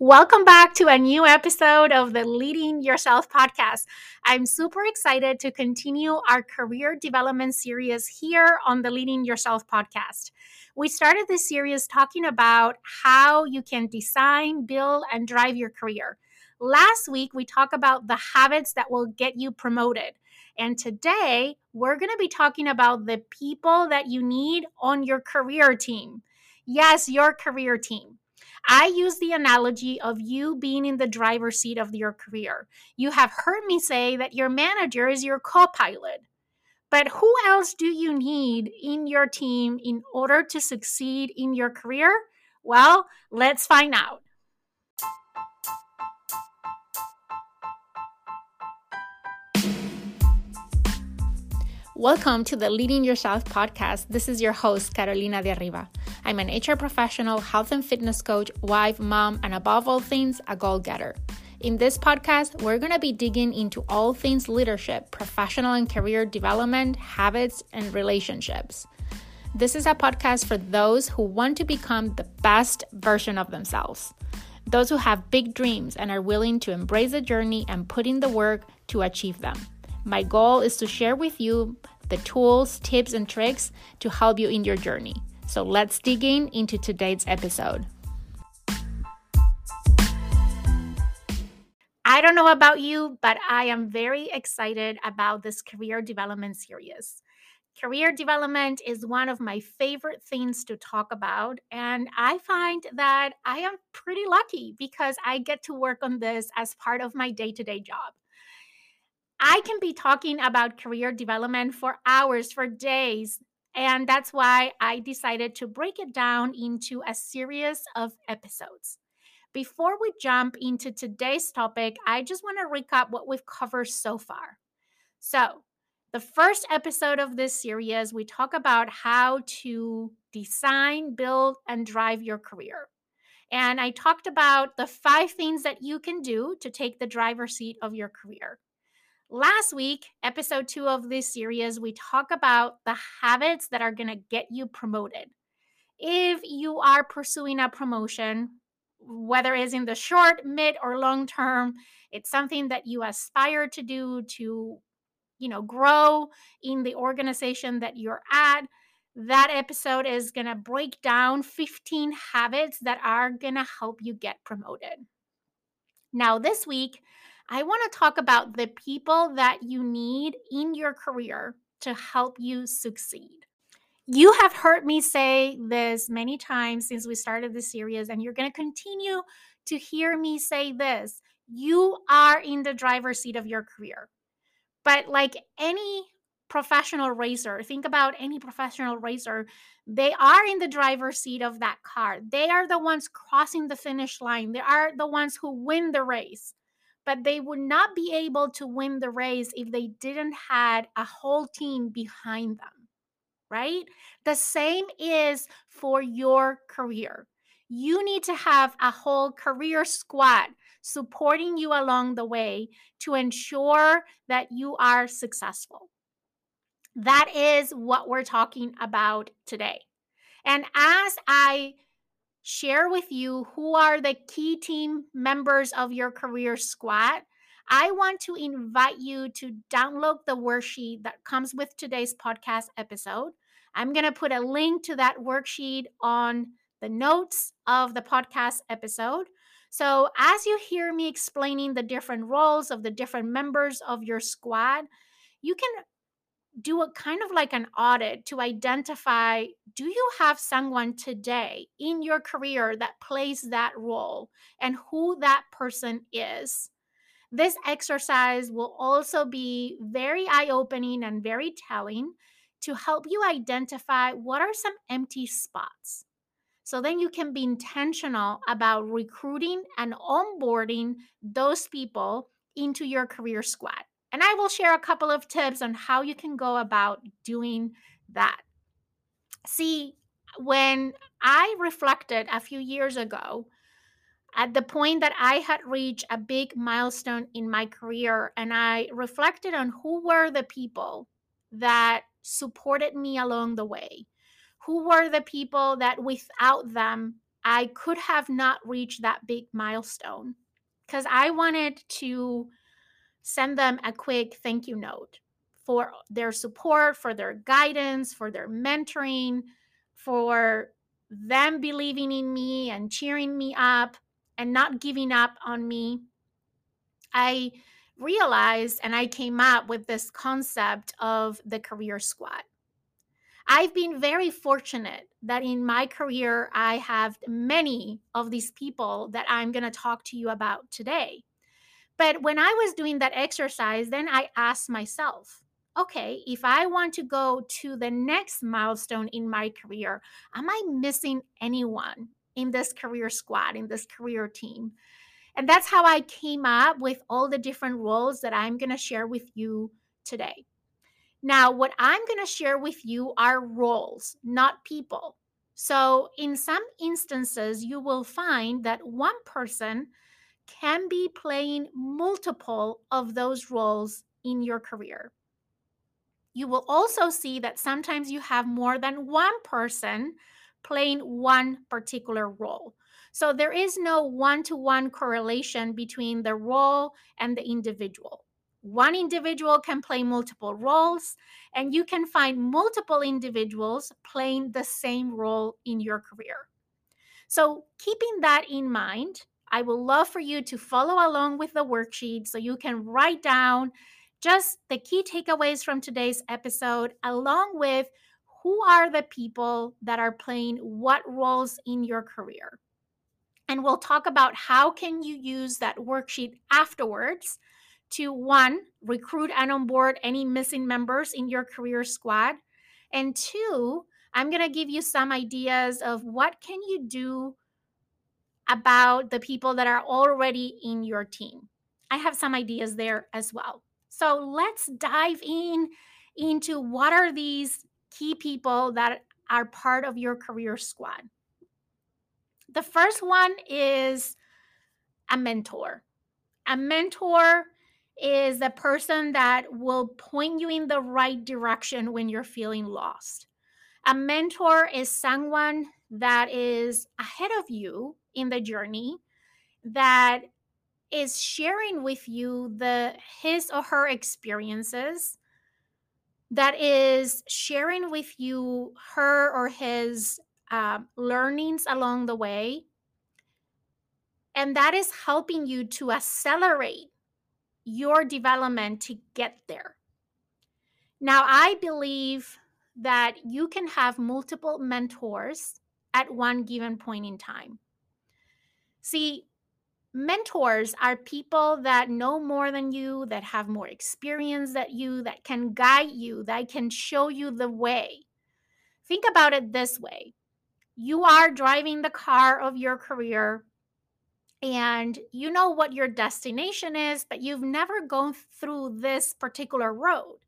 Welcome back to a new episode of the Leading Yourself podcast. I'm super excited to continue our career development series here on the Leading Yourself podcast. We started this series talking about how you can design, build, and drive your career. Last week, we talked about the habits that will get you promoted. And today, we're going to be talking about the people that you need on your career team. Yes, your career team. I use the analogy of you being in the driver's seat of your career. You have heard me say that your manager is your co pilot. But who else do you need in your team in order to succeed in your career? Well, let's find out. Welcome to the Leading Yourself podcast. This is your host, Carolina de Arriba. I'm an HR professional, health and fitness coach, wife, mom, and above all things, a goal getter. In this podcast, we're going to be digging into all things leadership, professional and career development, habits, and relationships. This is a podcast for those who want to become the best version of themselves, those who have big dreams and are willing to embrace the journey and put in the work to achieve them. My goal is to share with you the tools, tips, and tricks to help you in your journey. So let's dig in into today's episode. I don't know about you, but I am very excited about this career development series. Career development is one of my favorite things to talk about. And I find that I am pretty lucky because I get to work on this as part of my day to day job. I can be talking about career development for hours, for days. And that's why I decided to break it down into a series of episodes. Before we jump into today's topic, I just want to recap what we've covered so far. So, the first episode of this series, we talk about how to design, build, and drive your career. And I talked about the five things that you can do to take the driver's seat of your career. Last week, episode two of this series, we talk about the habits that are going to get you promoted. If you are pursuing a promotion, whether it's in the short, mid, or long term, it's something that you aspire to do to, you know, grow in the organization that you're at. That episode is going to break down 15 habits that are going to help you get promoted. Now, this week, I want to talk about the people that you need in your career to help you succeed. You have heard me say this many times since we started this series, and you're going to continue to hear me say this. You are in the driver's seat of your career. But like any professional racer, think about any professional racer, they are in the driver's seat of that car. They are the ones crossing the finish line. They are the ones who win the race but they would not be able to win the race if they didn't had a whole team behind them right? The same is for your career. You need to have a whole career squad supporting you along the way to ensure that you are successful. That is what we're talking about today. And as i share with you who are the key team members of your career squad, I want to invite you to download the worksheet that comes with today's podcast episode. I'm going to put a link to that worksheet on the notes of the podcast episode. So, as you hear me explaining the different roles of the different members of your squad, you can do a kind of like an audit to identify do you have someone today in your career that plays that role and who that person is. This exercise will also be very eye opening and very telling to help you identify what are some empty spots. So then you can be intentional about recruiting and onboarding those people into your career squad. And I will share a couple of tips on how you can go about doing that. See, when I reflected a few years ago, at the point that I had reached a big milestone in my career, and I reflected on who were the people that supported me along the way, who were the people that without them I could have not reached that big milestone because I wanted to send them a quick thank you note for their support, for their guidance, for their mentoring, for them believing in me and cheering me up and not giving up on me. I realized and I came up with this concept of the career squad. I've been very fortunate that in my career, I have many of these people that I'm going to talk to you about today. But when I was doing that exercise, then I asked myself, okay, if I want to go to the next milestone in my career, am I missing anyone in this career squad, in this career team? And that's how I came up with all the different roles that I'm going to share with you today. Now, what I'm going to share with you are roles, not people. So, in some instances, you will find that one person can be playing multiple of those roles in your career. You will also see that sometimes you have more than one person playing one particular role. So there is no one to one correlation between the role and the individual. One individual can play multiple roles, and you can find multiple individuals playing the same role in your career. So, keeping that in mind, I would love for you to follow along with the worksheet so you can write down just the key takeaways from today's episode, along with who are the people that are playing what roles in your career. And we'll talk about how can you use that worksheet afterwards to one, recruit and onboard any missing members in your career squad. And two, I'm going to give you some ideas of what can you do about the people that are already in your team. I have some ideas there as well. So let's dive in into what are these key people that are part of your career squad. The first one is a mentor. A mentor is the person that will point you in the right direction when you're feeling lost. A mentor is someone that is ahead of you in the journey that is sharing with you the his or her experiences that is sharing with you her or his uh, learnings along the way and that is helping you to accelerate your development to get there. Now i believe that you can have multiple mentors at one given point in time see mentors are people that know more than you, that have more experience than you, that can guide you, that can show you the way. Think about it this way you are driving the car of your career and you know what your destination is, but you've never gone through this particular road.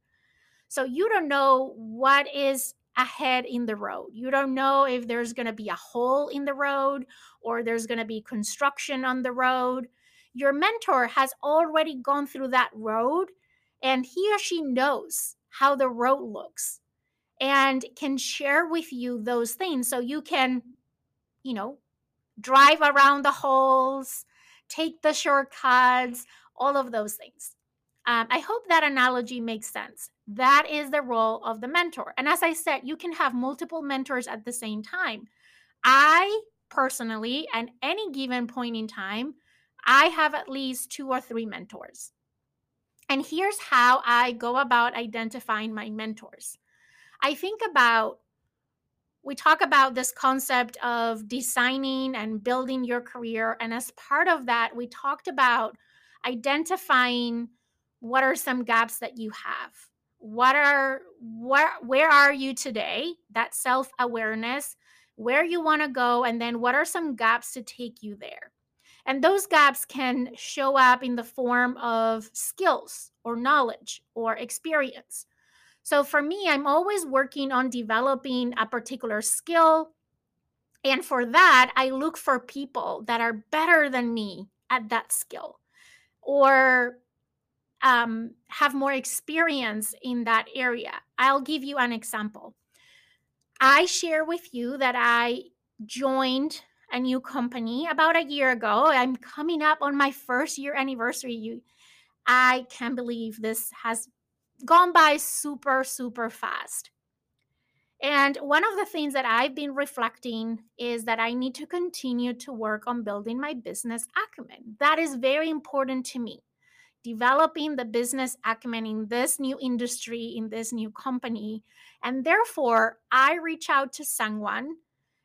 So you don't know what is ahead in the road. You don't know if there's going to be a hole in the road or there's going to be construction on the road. Your mentor has already gone through that road and he or she knows how the road looks and can share with you those things so you can, you know, drive around the holes, take the shortcuts, all of those things. Um, I hope that analogy makes sense. That is the role of the mentor. And as I said, you can have multiple mentors at the same time. I personally, at any given point in time, I have at least two or three mentors. And here's how I go about identifying my mentors. I think about, we talk about this concept of designing and building your career. And as part of that, we talked about identifying what are some gaps that you have what are where where are you today? That self awareness where you want to go and then what are some gaps to take you there? And those gaps can show up in the form of skills or knowledge or experience. So for me i'm always working on developing a particular skill and for that i look for people that are better than me at that skill. Or um, have more experience in that area. I'll give you an example. I share with you that I joined a new company about a year ago. I'm coming up on my first year anniversary. You I can't believe this has gone by super super fast. And one of the things that I've been reflecting is that I need to continue to work on building my business acumen. That is very important to me. Developing the business acumen in this new industry, in this new company. And therefore, I reach out to someone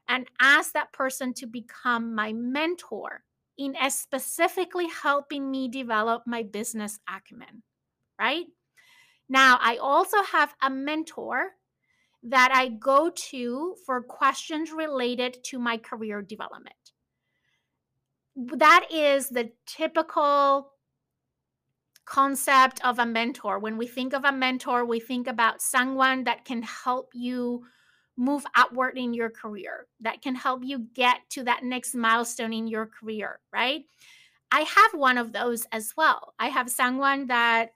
and ask that person to become my mentor in specifically helping me develop my business acumen, right? Now, I also have a mentor that I go to for questions related to my career development. That is the typical concept of a mentor. When we think of a mentor, we think about someone that can help you move upward in your career, that can help you get to that next milestone in your career, right? I have one of those as well. I have someone that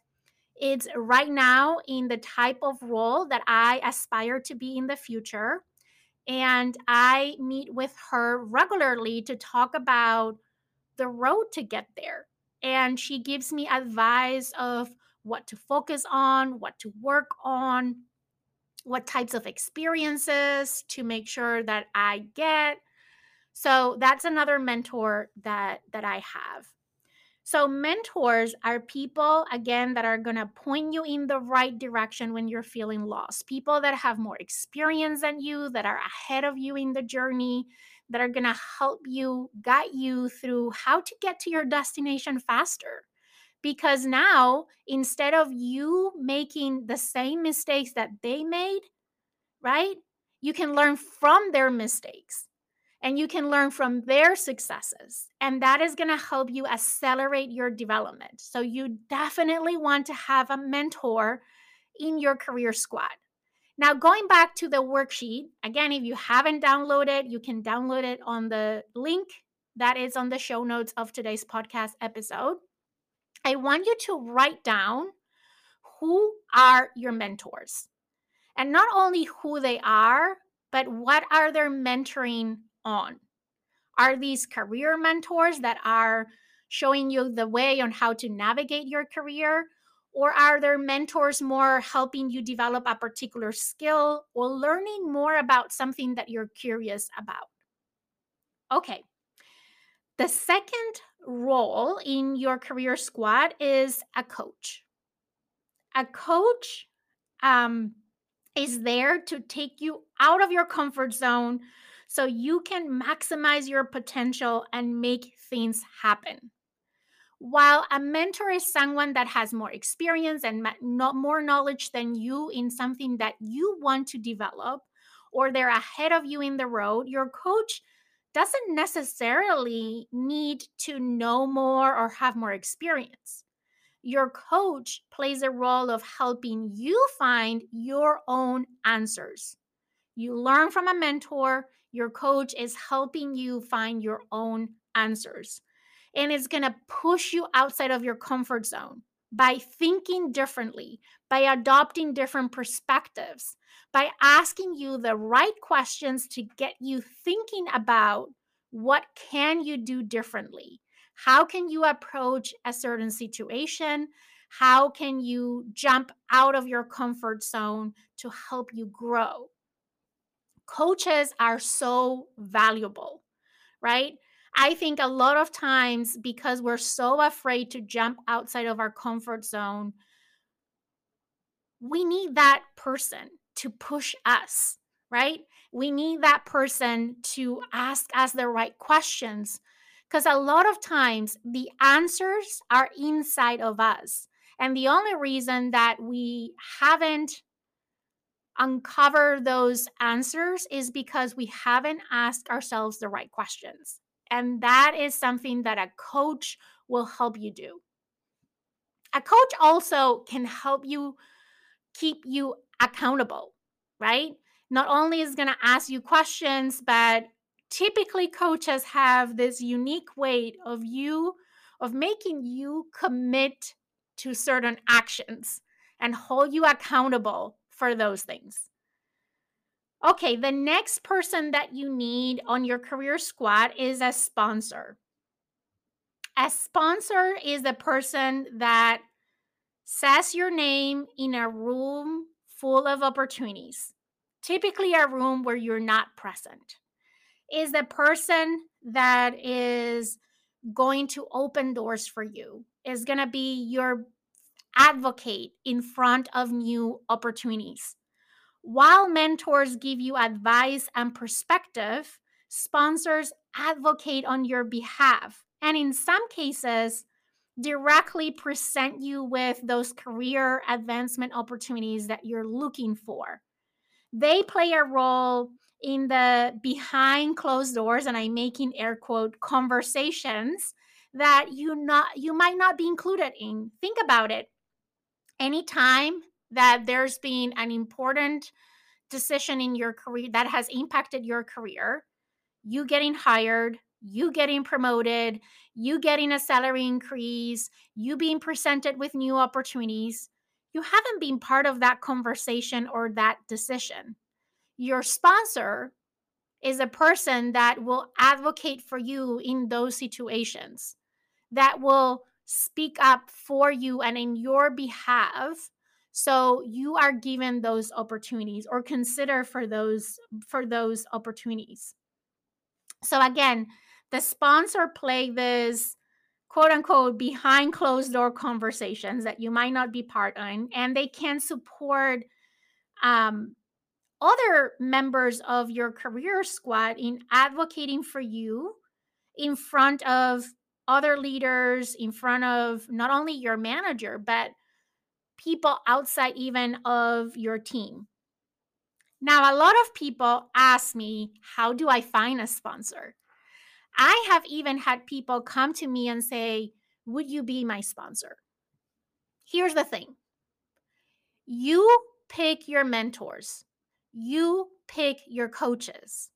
it's right now in the type of role that I aspire to be in the future. And I meet with her regularly to talk about the road to get there. And she gives me advice of what to focus on, what to work on, what types of experiences to make sure that I get. So that's another mentor that that I have. So, mentors are people, again, that are going to point you in the right direction when you're feeling lost. People that have more experience than you, that are ahead of you in the journey, that are going to help you, guide you through how to get to your destination faster. Because now, instead of you making the same mistakes that they made, right, you can learn from their mistakes and you can learn from their successes. And that is going to help you accelerate your development. So, you definitely want to have a mentor in your career squad. Now, going back to the worksheet, again, if you haven't downloaded, you can download it on the link that is on the show notes of today's podcast episode. I want you to write down who are your mentors and not only who they are, but what are their mentoring on? Are these career mentors that are showing you the way on how to navigate your career? Or are there mentors more helping you develop a particular skill or learning more about something that you're curious about? Okay. The second role in your career squad is a coach. A coach um, is there to take you out of your comfort zone so you can maximize your potential and make things happen. While a mentor is someone that has more experience and not more knowledge than you in something that you want to develop, or they're ahead of you in the road, your coach doesn't necessarily need to know more or have more experience. Your coach plays a role of helping you find your own answers. You learn from a mentor, your coach is helping you find your own answers. And it's going to push you outside of your comfort zone by thinking differently, by adopting different perspectives, by asking you the right questions to get you thinking about what can you do differently? How can you approach a certain situation? How can you jump out of your comfort zone to help you grow? coaches are so valuable, right? I think a lot of times because we're so afraid to jump outside of our comfort zone, we need that person to push us, right? We need that person to ask us the right questions because a lot of times the answers are inside of us. And the only reason that we haven't uncovered those answers is because we haven't asked ourselves the right questions. And that is something that a coach will help you do. A coach also can help you keep you accountable, right? Not only is going to ask you questions, but typically coaches have this unique way of you of making you commit to certain actions and hold you accountable for those things. Okay, the next person that you need on your career squad is a sponsor. A sponsor is the person that says your name in a room full of opportunities, typically a room where you're not present. Is the person that is going to open doors for you, is going to be your advocate in front of new opportunities. While mentors give you advice and perspective, sponsors advocate on your behalf. And in some cases, directly present you with those career advancement opportunities that you're looking for. They play a role in the behind closed doors and I'm making air quote conversations that you not you might not be included in. Think about it. Anytime that there's been an important decision in your career that has impacted your career, you getting hired, you getting promoted, you getting a salary increase, you being presented with new opportunities, you haven't been part of that conversation or that decision. Your sponsor is a person that will advocate for you in those situations, that will speak up for you and in your behalf so you are given those opportunities or consider for those for those opportunities. So again the sponsor play this quote unquote behind closed door conversations that you might not be part in and they can support um, other members of your career squad in advocating for you in front of other leaders in front of not only your manager but people outside even of your team now a lot of people ask me how do i find a sponsor I have even had people come to me and say, Would you be my sponsor? Here's the thing you pick your mentors, you pick your coaches,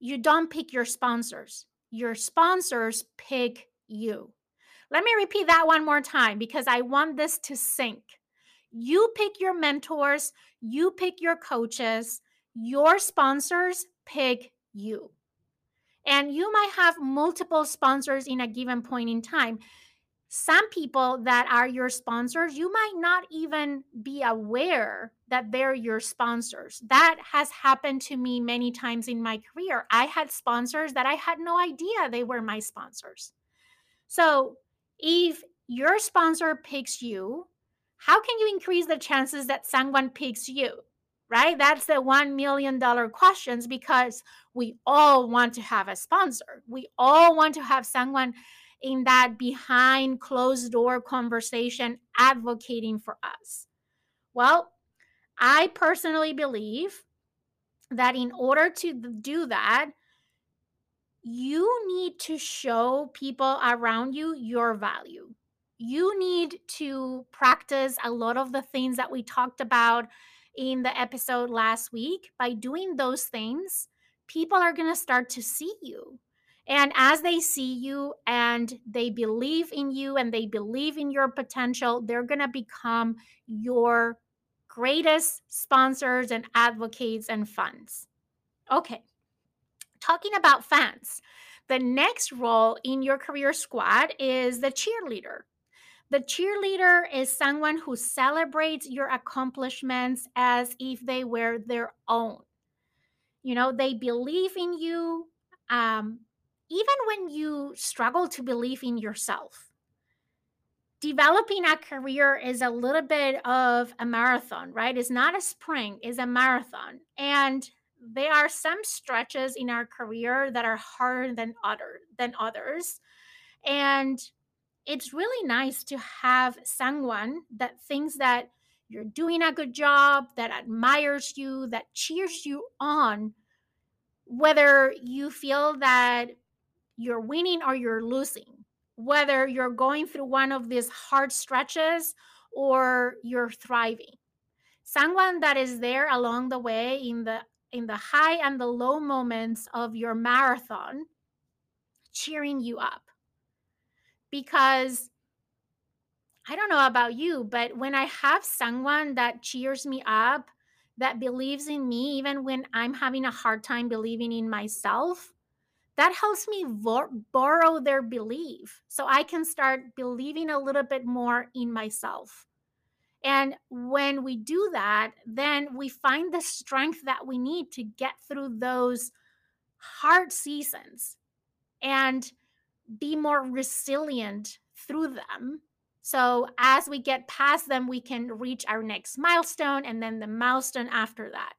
you don't pick your sponsors. Your sponsors pick you. Let me repeat that one more time because I want this to sink. You pick your mentors, you pick your coaches, your sponsors pick you. And you might have multiple sponsors in a given point in time. Some people that are your sponsors, you might not even be aware that they're your sponsors. That has happened to me many times in my career. I had sponsors that I had no idea they were my sponsors. So, if your sponsor picks you, how can you increase the chances that someone picks you? right? That's the $1 million questions because we all want to have a sponsor. We all want to have someone in that behind closed door conversation advocating for us. Well, I personally believe that in order to do that, you need to show people around you your value. You need to practice a lot of the things that we talked about in the episode last week, by doing those things, people are going to start to see you. And as they see you and they believe in you and they believe in your potential, they're going to become your greatest sponsors and advocates and funds. Okay, talking about fans, the next role in your career squad is the cheerleader. The cheerleader is someone who celebrates your accomplishments as if they were their own. You know, they believe in you, um, even when you struggle to believe in yourself. Developing a career is a little bit of a marathon, right? It's not a sprint, it's a marathon. And there are some stretches in our career that are harder than other than others. And it's really nice to have someone that thinks that you're doing a good job, that admires you, that cheers you on, whether you feel that you're winning or you're losing, whether you're going through one of these hard stretches or you're thriving. Someone that is there along the way in the in the high and the low moments of your marathon cheering you up because I don't know about you, but when I have someone that cheers me up, that believes in me even when I'm having a hard time believing in myself, that helps me vor- borrow their belief so I can start believing a little bit more in myself. And when we do that, then we find the strength that we need to get through those hard seasons and be more resilient through them. So as we get past them, we can reach our next milestone and then the milestone after that.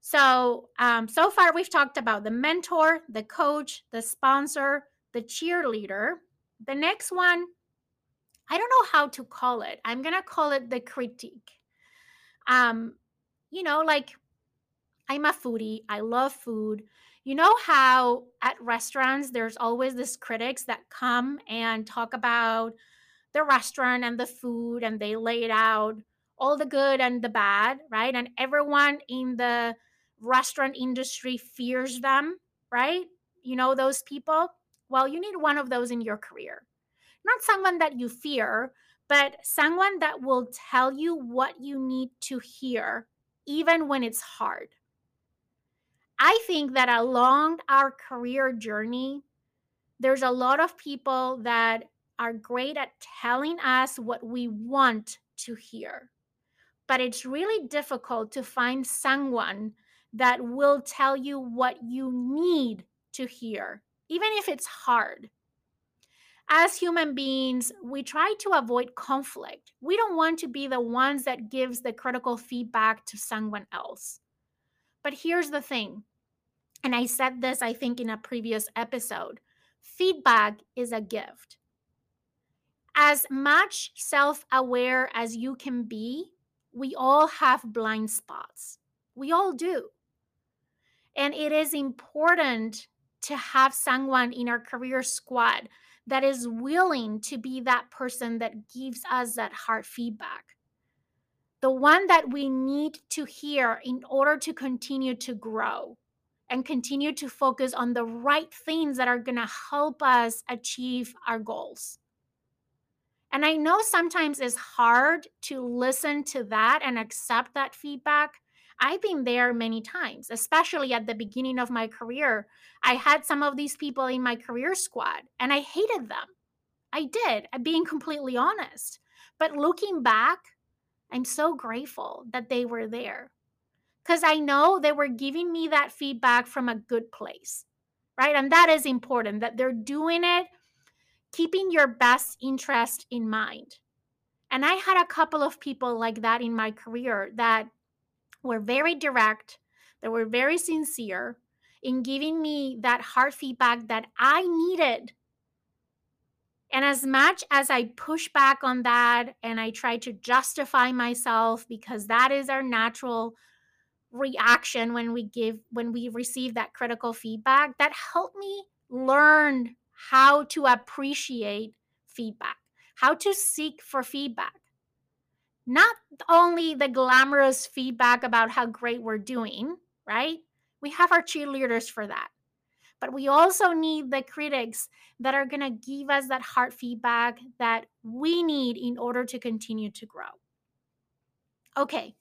So, um, so far we've talked about the mentor, the coach, the sponsor, the cheerleader. The next one, I don't know how to call it. I'm going to call it the critique. Um, you know, like I'm a foodie, I love food. You know how at restaurants there's always this critics that come and talk about the restaurant and the food and they lay it out all the good and the bad, right? And everyone in the restaurant industry fears them, right? You know those people? Well, you need one of those in your career. Not someone that you fear, but someone that will tell you what you need to hear, even when it's hard. I think that along our career journey, there's a lot of people that are great at telling us what we want to hear. But it's really difficult to find someone that will tell you what you need to hear, even if it's hard. As human beings, we try to avoid conflict. We don't want to be the ones that gives the critical feedback to someone else. But here's the thing, and I said this I think in a previous episode. Feedback is a gift. As much self-aware as you can be, we all have blind spots. We all do. And it is important to have someone in our career squad that is willing to be that person that gives us that hard feedback. The one that we need to hear in order to continue to grow and continue to focus on the right things that are going to help us achieve our goals. And I know sometimes it's hard to listen to that and accept that feedback I've been there many times, especially at the beginning of my career. I had some of these people in my career squad and I hated them. I did, being completely honest. But looking back, I'm so grateful that they were there because I know they were giving me that feedback from a good place, right? And that is important that they're doing it keeping your best interest in mind. And I had a couple of people like that in my career that were very direct, they were very sincere in giving me that hard feedback that I needed. And as much as I push back on that and I try to justify myself because that is our natural reaction when we give when we receive that critical feedback that helped me learn how to appreciate feedback how to seek for feedback not only the glamorous feedback about how great we're doing, right? We have our cheerleaders for that. But we also need the critics that are going to give us that hard feedback that we need in order to continue to grow. Okay,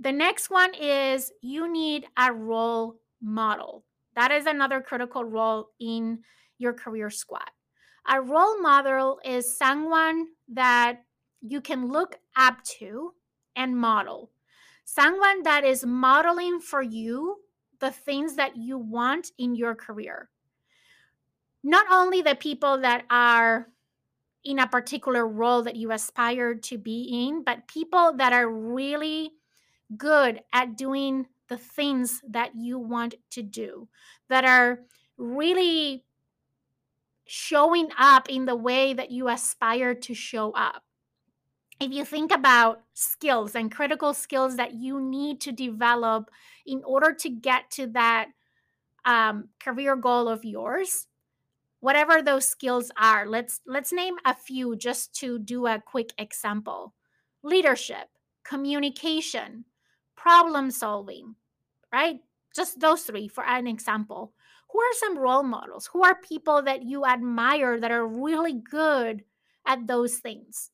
the next one is you need a role model. That is another critical role in your career squad. A role model is someone that you can look up to and model. Someone that is modeling for you the things that you want in your career. Not only the people that are in a particular role that you aspire to be in, but people that are really good at doing the things that you want to do, that are really showing up in the way that you aspire to show up. If you think about skills and critical skills that you need to develop in order to get to that um, career goal of yours whatever those skills are let's let's name a few just to do a quick example. Leadership communication problem solving right just those three for an example who are some role models who are people that you admire that are really good at those things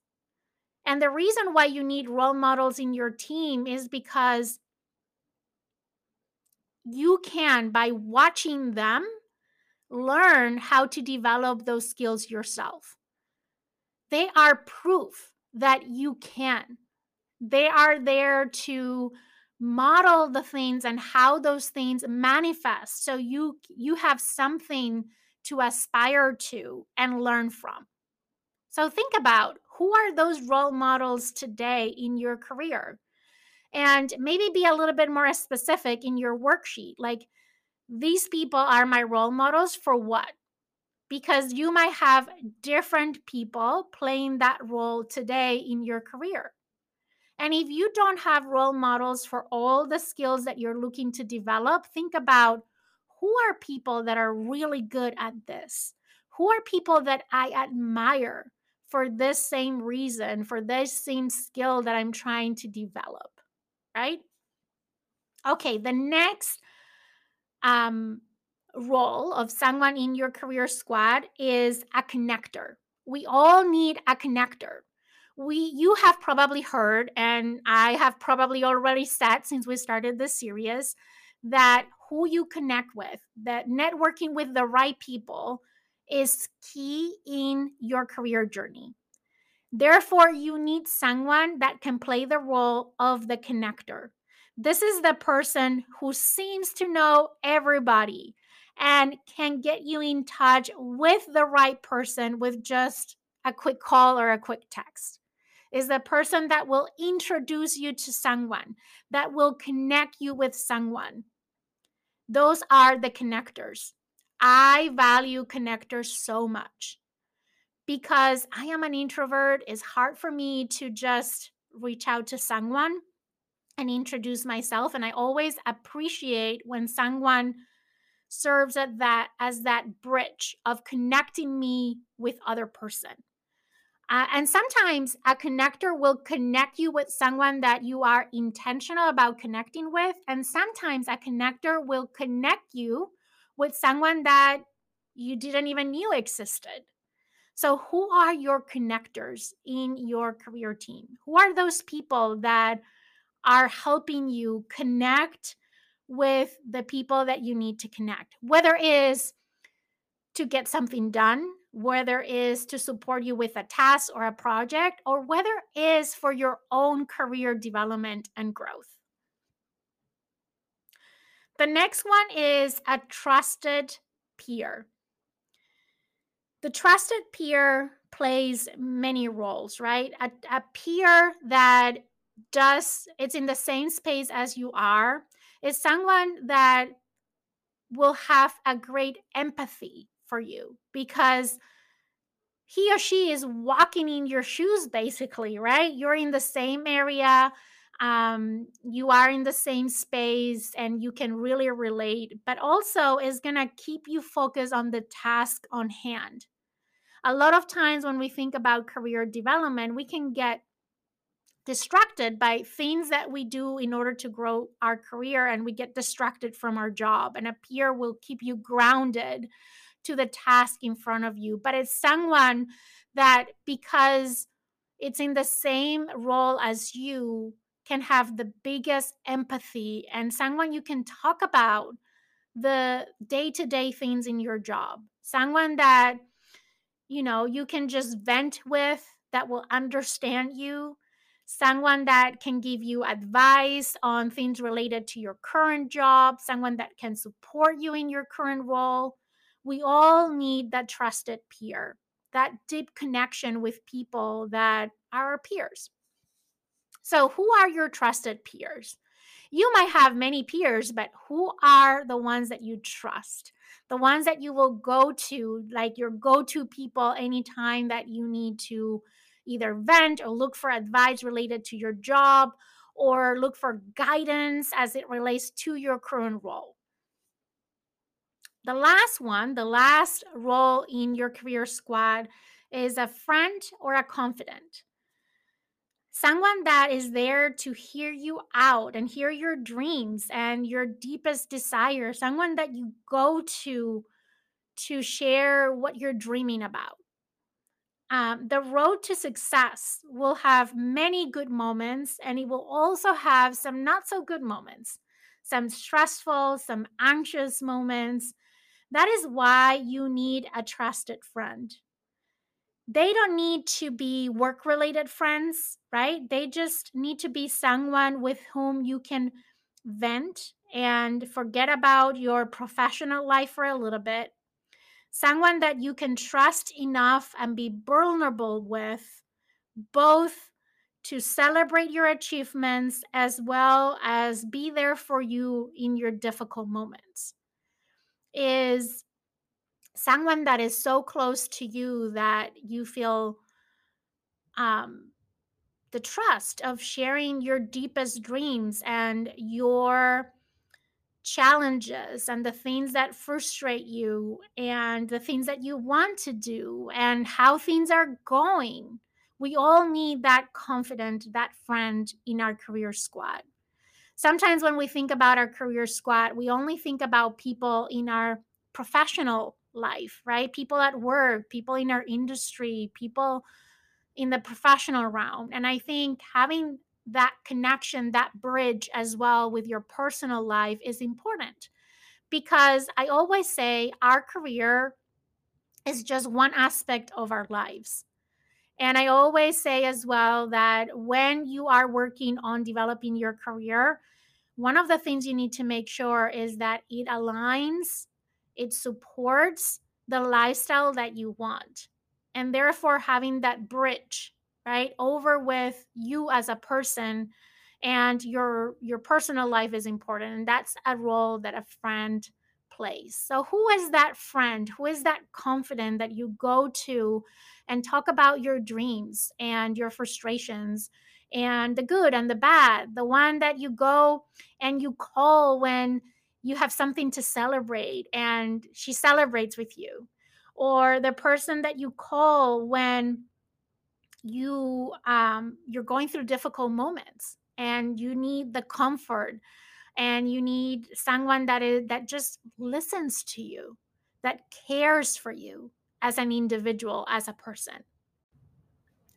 And the reason why you need role models in your team is because you can, by watching them, learn how to develop those skills yourself. They are proof that you can. They are there to model the things and how those things manifest so you you have something to aspire to and learn from. So think about who are those role models today in your career? And maybe be a little bit more specific in your worksheet. Like, these people are my role models for what? Because you might have different people playing that role today in your career. And if you don't have role models for all the skills that you're looking to develop, think about who are people that are really good at this? Who are people that I admire for this same reason, for this same skill that I'm trying to develop? Right? Okay, the next um, role of someone in your career squad is a connector. We all need a connector we you have probably heard and i have probably already said since we started this series that who you connect with that networking with the right people is key in your career journey. Therefore you need someone that can play the role of the connector. This is the person who seems to know everybody and can get you in touch with the right person with just a quick call or a quick text is the person that will introduce you to someone, that will connect you with someone. Those are the connectors. I value connectors so much because I am an introvert. It's hard for me to just reach out to someone and introduce myself. And I always appreciate when someone serves at that as that bridge of connecting me with other person uh, and sometimes a connector will connect you with someone that you are intentional about connecting with. And sometimes a connector will connect you with someone that you didn't even knew existed. So, who are your connectors in your career team? Who are those people that are helping you connect with the people that you need to connect? Whether it is to get something done, whether is to support you with a task or a project, or whether is for your own career development and growth. The next one is a trusted peer. The trusted peer plays many roles, right? A, a peer that does, it's in the same space as you are, is someone that will have a great empathy for you because he or she is walking in your shoes basically right? You're in the same area um, you are in the same space and you can really relate but also is going to keep you focused on the task on hand. A lot of times when we think about career development we can get distracted by things that we do in order to grow our career and we get distracted from our job and a peer will keep you grounded to the task in front of you, but it's someone that because it's in the same role as you can have the biggest empathy and someone you can talk about the day-to-day things in your job. Someone that you know, you can just vent with that will understand you. Someone that can give you advice on things related to your current job, someone that can support you in your current role, we all need that trusted peer, that deep connection with people that are our peers. So, who are your trusted peers? You might have many peers, but who are the ones that you trust? The ones that you will go to, like your go to people anytime that you need to either vent or look for advice related to your job or look for guidance as it relates to your current role. The last one, the last role in your career squad is a friend or a confidant. Someone that is there to hear you out and hear your dreams and your deepest desire. Someone that you go to to share what you're dreaming about. um, the road to success will have many good moments and it will also have some not so good moments, some stressful, some anxious moments. That is why you need a trusted friend. They don't need to be work related friends, right? They just need to be someone with whom you can vent and forget about your professional life for a little bit someone that you can trust enough and be vulnerable with, both to celebrate your achievements as well as be there for you in your difficult moments, is someone that is so close to you that you feel um, the trust of sharing your deepest dreams and your challenges and the things that frustrate you and the things that you want to do and how things are going. We all need that confident, that friend in our career squad. Sometimes when we think about our career squad, we only think about people in our professional life, right? People at work, people in our industry, people in the professional realm. And I think having that connection, that bridge as well with your personal life is important because I always say our career is just one aspect of our lives. And I always say as well that when you are working on developing your career, one of the things you need to make sure is that it aligns, it supports the lifestyle that you want. And therefore, having that bridge right over with you as a person and your your personal life is important and that's a role that a friend plays so who is that friend? Who is that confident that you go to and talk about your dreams and your frustrations and the good and the bad? The one that you go and you call when you have something to celebrate and she celebrates with you. Or the person that you call when you um, you're going through difficult moments and you need the comfort and you need someone that is that just listens to you that cares for you as an individual as a person.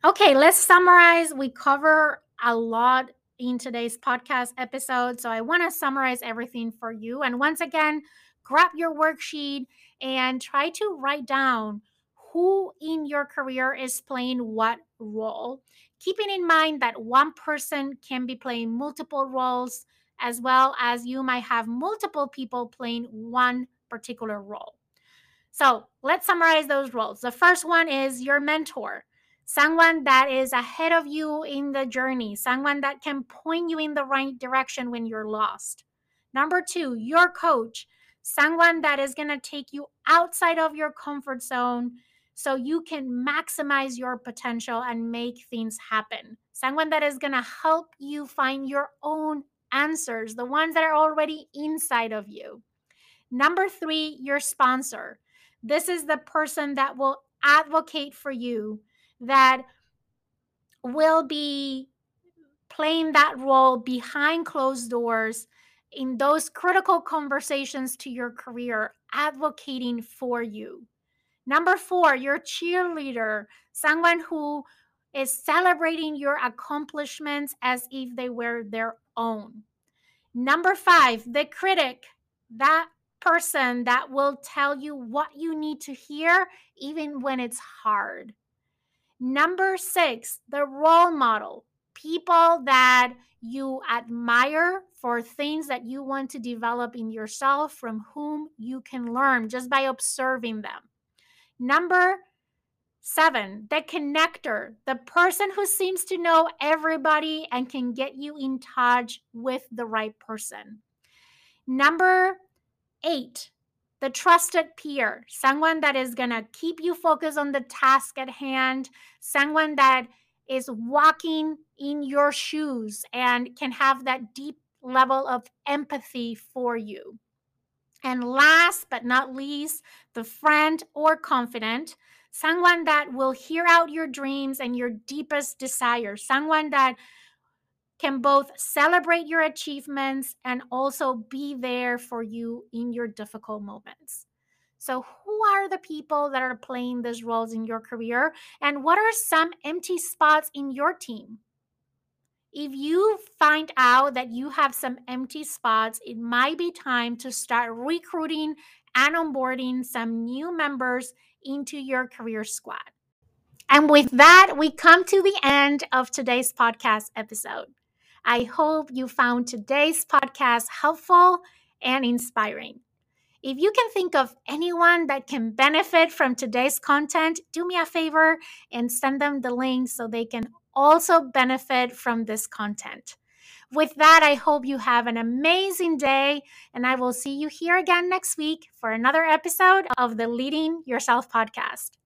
Okay let's summarize. We cover a lot in today's podcast episode so i want to summarize everything for you. And once again grab your worksheet and try to write down who in your career is playing what role, keeping in mind that one person can be playing multiple roles, as well as you might have multiple people playing one particular role. So let's summarize those roles. The first one is your mentor, someone that is ahead of you in the journey, someone that can point you in the right direction when you're lost. Number two, your coach, someone that is going to take you outside of your comfort zone so you can maximize your potential and make things happen. Someone that is going to help you find your own answers, the ones that are already inside of you. Number three, your sponsor. This is the person that will advocate for you, that will be playing that role behind closed doors in those critical conversations to your career, advocating for you. Number four, your cheerleader, someone who is celebrating your accomplishments as if they were their own. Number five, the critic, that person that will tell you what you need to hear, even when it's hard. Number six, the role model, people that you admire for things that you want to develop in yourself, from whom you can learn just by observing them. Number seven, the connector, the person who seems to know everybody and can get you in touch with the right person. Number eight, the trusted peer, someone that is going to keep you focused on the task at hand, someone that is walking in your shoes and can have that deep level of empathy for you. And last but not least, the friend or confidant, someone that will hear out your dreams and your deepest desires, someone that can both celebrate your achievements and also be there for you in your difficult moments. So, who are the people that are playing these roles in your career? And what are some empty spots in your team? If you find out that you have some empty spots, it might be time to start recruiting and onboarding some new members into your career squad. And with that, we come to the end of today's podcast episode. I hope you found today's podcast helpful and inspiring. If you can think of anyone that can benefit from today's content, do me a favor and send them the link so they can also benefit from this content. With that, I hope you have an amazing day, and I will see you here again next week for another episode of the Leading Yourself podcast.